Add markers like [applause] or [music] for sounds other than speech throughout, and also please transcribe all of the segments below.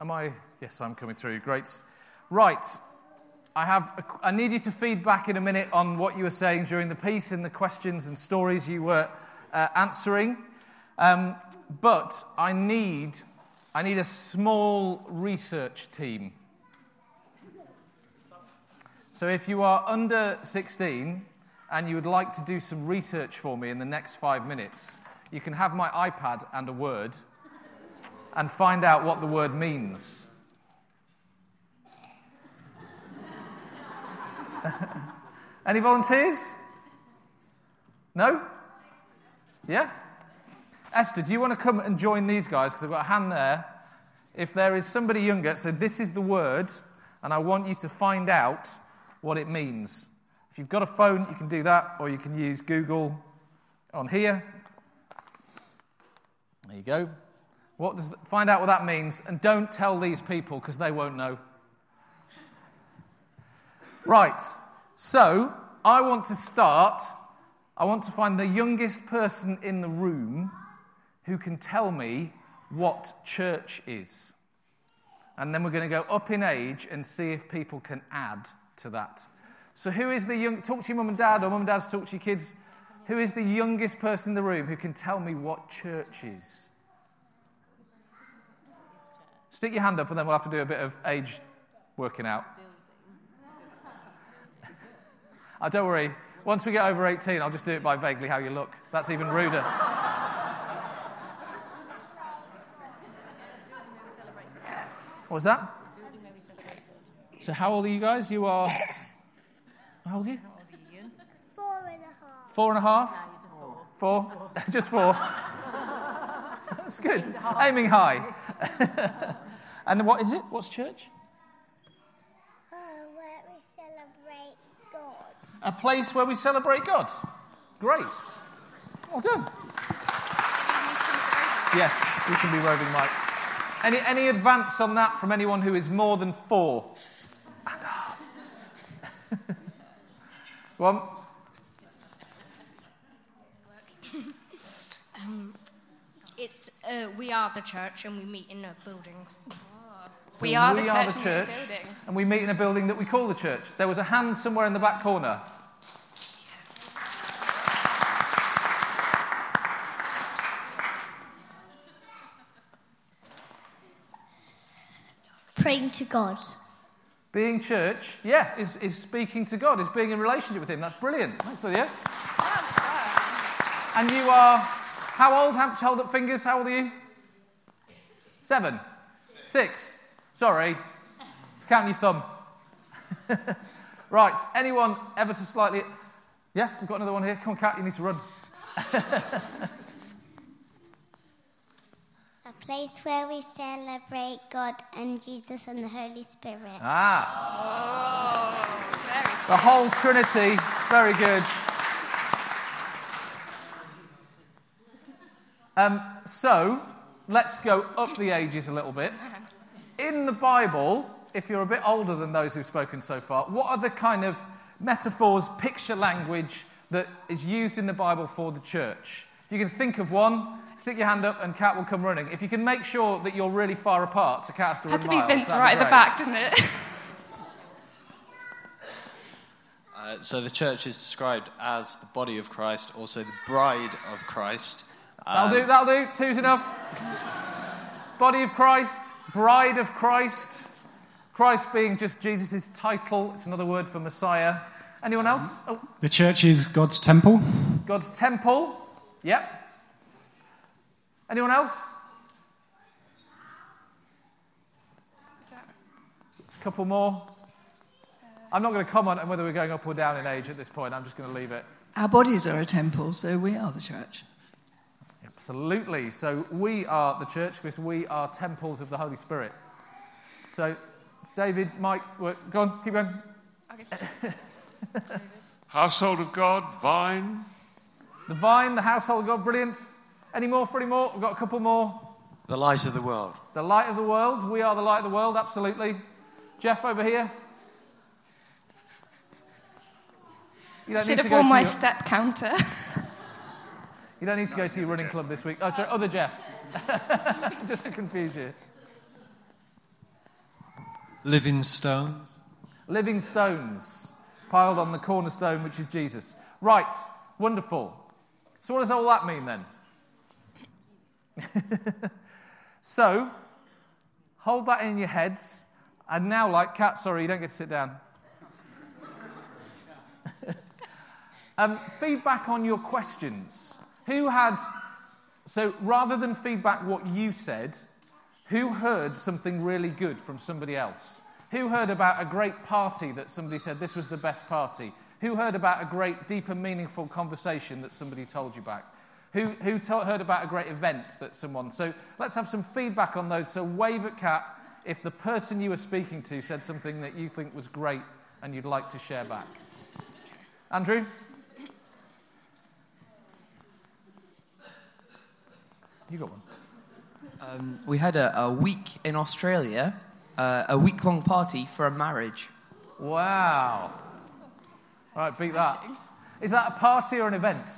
Am I? Yes, I'm coming through. Great. Right. I, have, I need you to feed back in a minute on what you were saying during the piece and the questions and stories you were uh, answering. Um, but I need, I need a small research team. So if you are under 16 and you would like to do some research for me in the next five minutes, you can have my iPad and a word and find out what the word means. [laughs] Any volunteers? No? Yeah? Esther, do you want to come and join these guys? Because I've got a hand there. If there is somebody younger, so this is the word, and I want you to find out what it means. If you've got a phone, you can do that, or you can use Google on here. There you go. What does, find out what that means, and don't tell these people because they won't know. Right, so I want to start. I want to find the youngest person in the room who can tell me what church is. And then we're going to go up in age and see if people can add to that. So, who is the young? Talk to your mum and dad, or mum and dad's talk to your kids. Who is the youngest person in the room who can tell me what church is? Stick your hand up, and then we'll have to do a bit of age working out. oh, [laughs] don't worry. Once we get over 18, I'll just do it by vaguely how you look. That's even ruder. [laughs] what was that? So, how old are you guys? You are. How old are you? Four and a half. Four and a half? Four? Just four. [laughs] That's good. Aiming high. [laughs] and what is it? What's church? Oh, where we celebrate God. A place where we celebrate God. Great. Well done. Yes, you can be roving Mike. Any, any advance on that from anyone who is more than four and a half? [laughs] One. It's uh, we are the church, and we meet in a building. So We are the we church are and the we're church, building. and we meet in a building that we call the church. There was a hand somewhere in the back corner. Praying to God. Being church, yeah, is, is speaking to God, is being in relationship with Him. That's brilliant. Thanks, Lydia. And you are how old? How, hold up fingers. How old are you? Seven. Six. Sorry. It's counting your thumb. [laughs] right. Anyone ever so slightly. Yeah, we've got another one here. Come on, Cat, you need to run. [laughs] A place where we celebrate God and Jesus and the Holy Spirit. Ah, Oh, very the whole Trinity. Very good. Um, so, let's go up the ages a little bit. In the Bible, if you're a bit older than those who've spoken so far, what are the kind of metaphors, picture language that is used in the Bible for the church? If you can think of one, stick your hand up and Kat will come running. If you can make sure that you're really far apart, so Kat has to Had to be miles, Vince that'd right at the back, didn't it? [laughs] Uh, so the church is described as the body of Christ, also the bride of Christ. That'll Um, do, that'll do. Two's enough. Body of Christ, bride of Christ. Christ being just Jesus' title. It's another word for Messiah. Anyone else? Oh, The church is God's temple. God's temple. Yep. Anyone else? There's a couple more. I'm not going to comment on whether we're going up or down in age at this point. I'm just going to leave it. Our bodies are a temple, so we are the church. Absolutely. So we are the church because we are temples of the Holy Spirit. So, David, Mike, go on, keep going. Okay. [laughs] household of God, vine. The vine, the household of God, brilliant. Any more for any more? We've got a couple more. The light of the world. The light of the world. We are the light of the world, absolutely. Jeff over here. You don't, Should need to have go worn to my your, step counter. [laughs] you don't need to go to your running club this week. Oh, sorry, other Jeff. [laughs] Just to confuse you. Living stones. Living stones piled on the cornerstone, which is Jesus. Right, wonderful. So, what does all that mean then? [laughs] so, hold that in your heads. And now, like Cat, sorry, you don't get to sit down. [laughs] um, feedback on your questions. Who had, so rather than feedback what you said, who heard something really good from somebody else? Who heard about a great party that somebody said this was the best party? Who heard about a great, deep and meaningful conversation that somebody told you back? Who, who to- heard about a great event that someone? So let's have some feedback on those. So wave at Cat if the person you were speaking to said something that you think was great and you'd like to share back. Andrew? You got one. Um, we had a, a week in Australia, uh, a week long party for a marriage. Wow. All right, beat that. Is that a party or an event?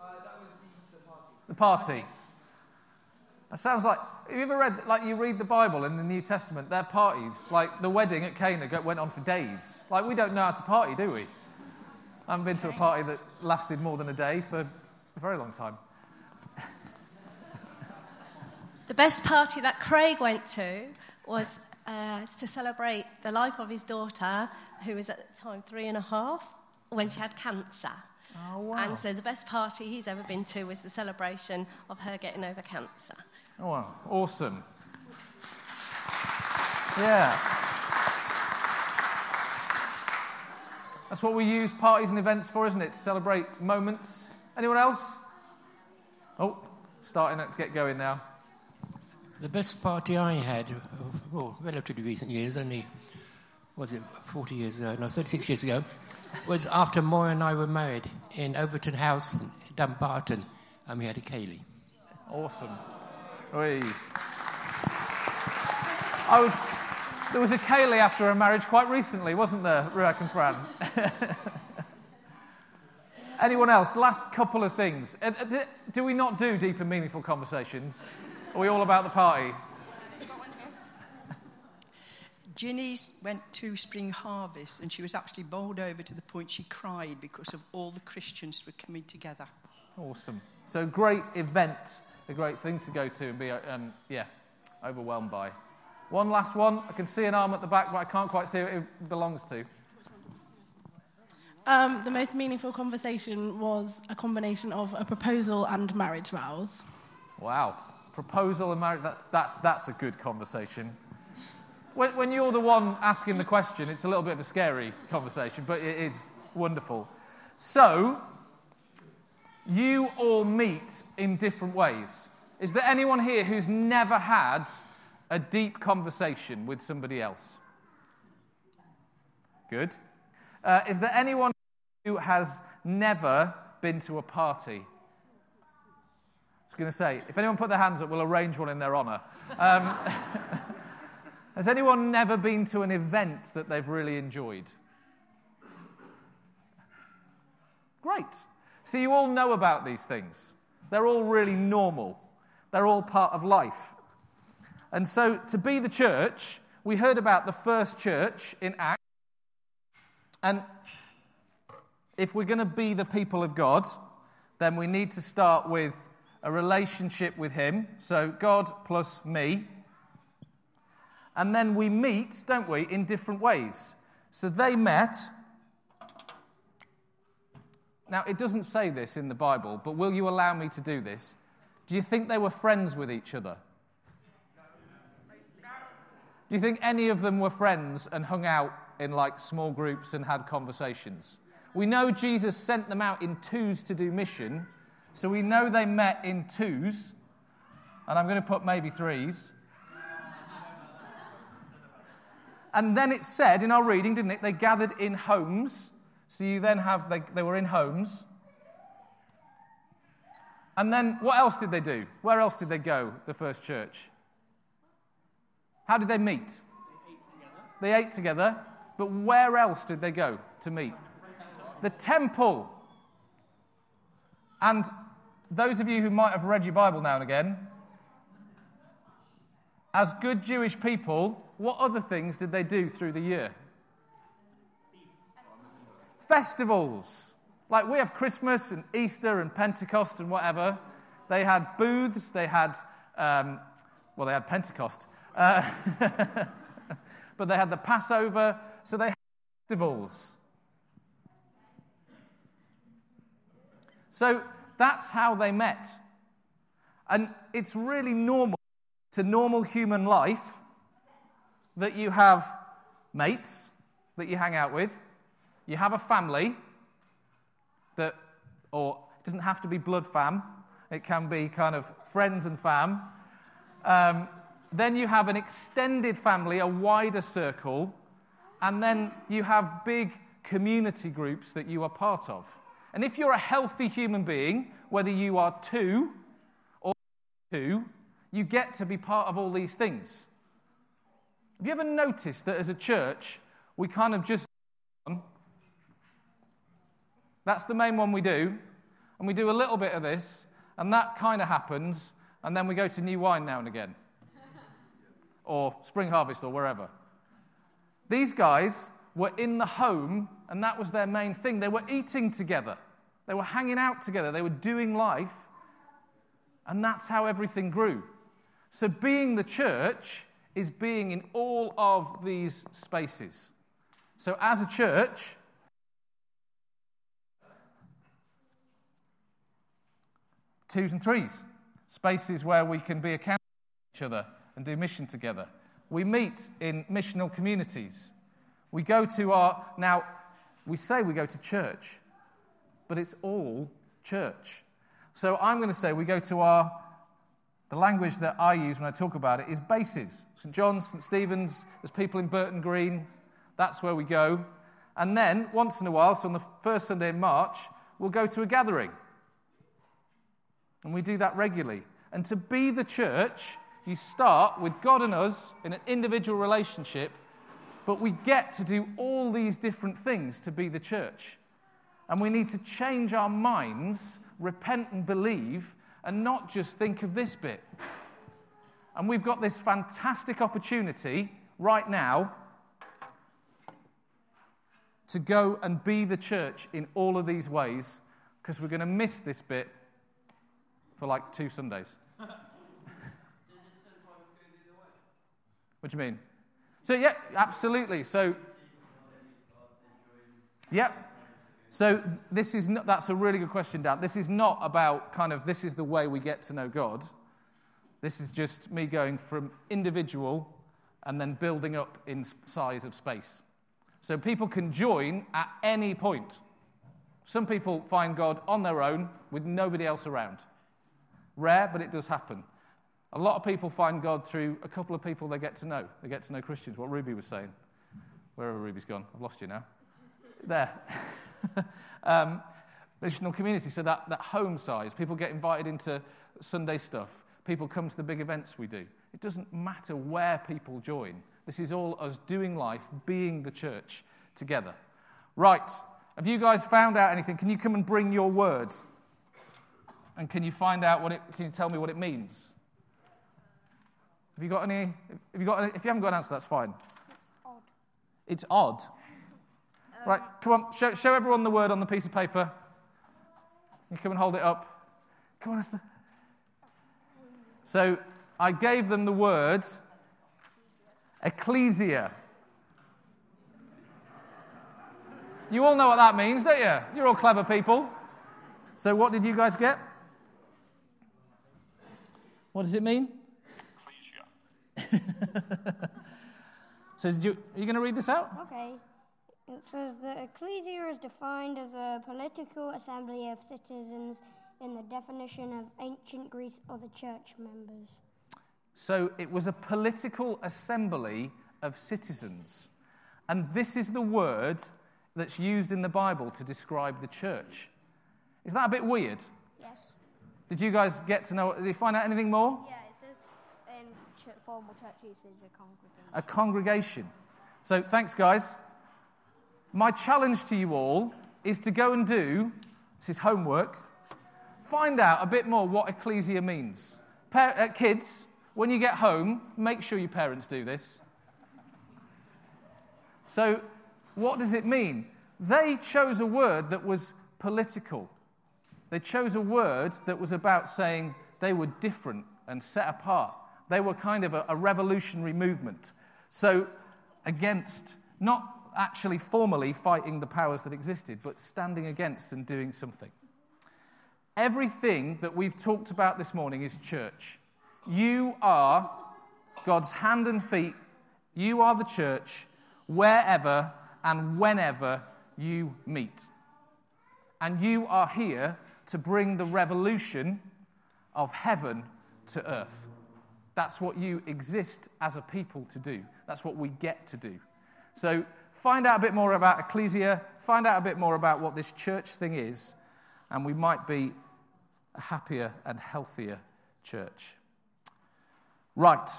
Uh, that was the the party. The party. That sounds like. Have you ever read, like, you read the Bible in the New Testament? Their parties, like the wedding at Cana, went on for days. Like, we don't know how to party, do we? I haven't been to a party that lasted more than a day for a very long time. The best party that Craig went to was uh, to celebrate the life of his daughter, who was at the time three and a half, when she had cancer. Oh, wow. And so the best party he's ever been to was the celebration of her getting over cancer. Oh, wow. Awesome. Yeah. That's what we use parties and events for, isn't it? To celebrate moments. Anyone else? Oh, starting to get going now. The best party I had, well, relatively recent years, only, was it 40 years ago, no, 36 years ago, was after Moira and I were married in Overton House, Dumbarton, and we had a ceilidh. Awesome. Oi. I was, there was a ceilidh after a marriage quite recently, wasn't there, Ruak and Fran? [laughs] Anyone else? Last couple of things. Uh, uh, Do we not do deep and meaningful conversations? Are we all about the party? Ginny's went to Spring Harvest and she was actually bowled over to the point she cried because of all the Christians were coming together. Awesome. So great event, a great thing to go to and be, um, yeah, overwhelmed by. One last one. I can see an arm at the back, but I can't quite see who it belongs to. Um, the most meaningful conversation was a combination of a proposal and marriage vows. Wow. Proposal and marriage, that, that's, that's a good conversation. When, when you're the one asking the question, it's a little bit of a scary conversation, but it is wonderful. So, you all meet in different ways. Is there anyone here who's never had a deep conversation with somebody else? Good. Uh, is there anyone who has never been to a party? I was going to say, if anyone put their hands up, we'll arrange one in their honour. Um, [laughs] has anyone never been to an event that they've really enjoyed? Great. See, you all know about these things. They're all really normal, they're all part of life. And so, to be the church, we heard about the first church in Acts. And if we're going to be the people of God, then we need to start with a relationship with Him. So, God plus me. And then we meet, don't we, in different ways. So they met. Now, it doesn't say this in the Bible, but will you allow me to do this? Do you think they were friends with each other? Do you think any of them were friends and hung out in like small groups and had conversations? We know Jesus sent them out in twos to do mission, so we know they met in twos, and I'm going to put maybe threes. And then it said in our reading, didn't it? They gathered in homes. So you then have, they, they were in homes. And then what else did they do? Where else did they go, the first church? How did they meet? They ate together. But where else did they go to meet? The temple. And those of you who might have read your Bible now and again, as good Jewish people, what other things did they do through the year? Festivals. Like we have Christmas and Easter and Pentecost and whatever. They had booths, they had, um, well, they had Pentecost. Uh, [laughs] but they had the Passover, so they had festivals. So that's how they met. And it's really normal to normal human life that you have mates that you hang out with, you have a family that, or it doesn't have to be blood fam, it can be kind of friends and fam. Um, then you have an extended family, a wider circle, and then you have big community groups that you are part of. And if you're a healthy human being, whether you are two or two, you get to be part of all these things. Have you ever noticed that as a church, we kind of just. That's the main one we do. And we do a little bit of this, and that kind of happens, and then we go to new wine now and again, or spring harvest, or wherever. These guys were in the home, and that was their main thing. They were eating together, they were hanging out together, they were doing life, and that's how everything grew. So, being the church is being in all of these spaces. So, as a church, twos and threes, spaces where we can be accountable to each other and do mission together. We meet in missional communities. We go to our, now, we say we go to church, but it's all church. So I'm going to say we go to our, the language that I use when I talk about it is bases. St. John's, St. Stephen's, there's people in Burton Green, that's where we go. And then, once in a while, so on the first Sunday in March, we'll go to a gathering. And we do that regularly. And to be the church, you start with God and us in an individual relationship, but we get to do all these different things to be the church. And we need to change our minds, repent and believe, and not just think of this bit. And we've got this fantastic opportunity right now to go and be the church in all of these ways because we're going to miss this bit for like two Sundays. [laughs] what do you mean? So, yeah, absolutely. So, yeah. So, this is not, that's a really good question, Dan. This is not about kind of this is the way we get to know God. This is just me going from individual and then building up in size of space. So, people can join at any point. Some people find God on their own with nobody else around. Rare, but it does happen. A lot of people find God through a couple of people they get to know. They get to know Christians, what Ruby was saying. Wherever Ruby's gone, I've lost you now. There. [laughs] um, missional community, so that, that home size. People get invited into Sunday stuff. People come to the big events we do. It doesn't matter where people join. This is all us doing life, being the church together. Right. Have you guys found out anything? Can you come and bring your words? And can you find out what it, can you tell me what it means? Have you got any, have you got any, if you haven't got an answer, that's fine. It's odd. It's odd. right, come on, show, show everyone the word on the piece of paper. You come and hold it up. Come on, Esther. So I gave them the word ecclesia. You all know what that means, don't you? You're all clever people. So, what did you guys get? What does it mean? [laughs] so, you, are you going to read this out? Okay. It says the ecclesia is defined as a political assembly of citizens in the definition of ancient Greece or the church members. So, it was a political assembly of citizens. And this is the word that's used in the Bible to describe the church. Is that a bit weird? Yes. Did you guys get to know? Did you find out anything more? Yeah, it says in ch- formal church usage a congregation. A congregation. So thanks, guys. My challenge to you all is to go and do this is homework. Find out a bit more what ecclesia means. Pa- uh, kids, when you get home, make sure your parents do this. So, what does it mean? They chose a word that was political. They chose a word that was about saying they were different and set apart. They were kind of a, a revolutionary movement. So, against, not actually formally fighting the powers that existed, but standing against and doing something. Everything that we've talked about this morning is church. You are God's hand and feet. You are the church wherever and whenever you meet. And you are here to bring the revolution of heaven to earth. That's what you exist as a people to do. That's what we get to do. So find out a bit more about Ecclesia, find out a bit more about what this church thing is, and we might be a happier and healthier church. Right,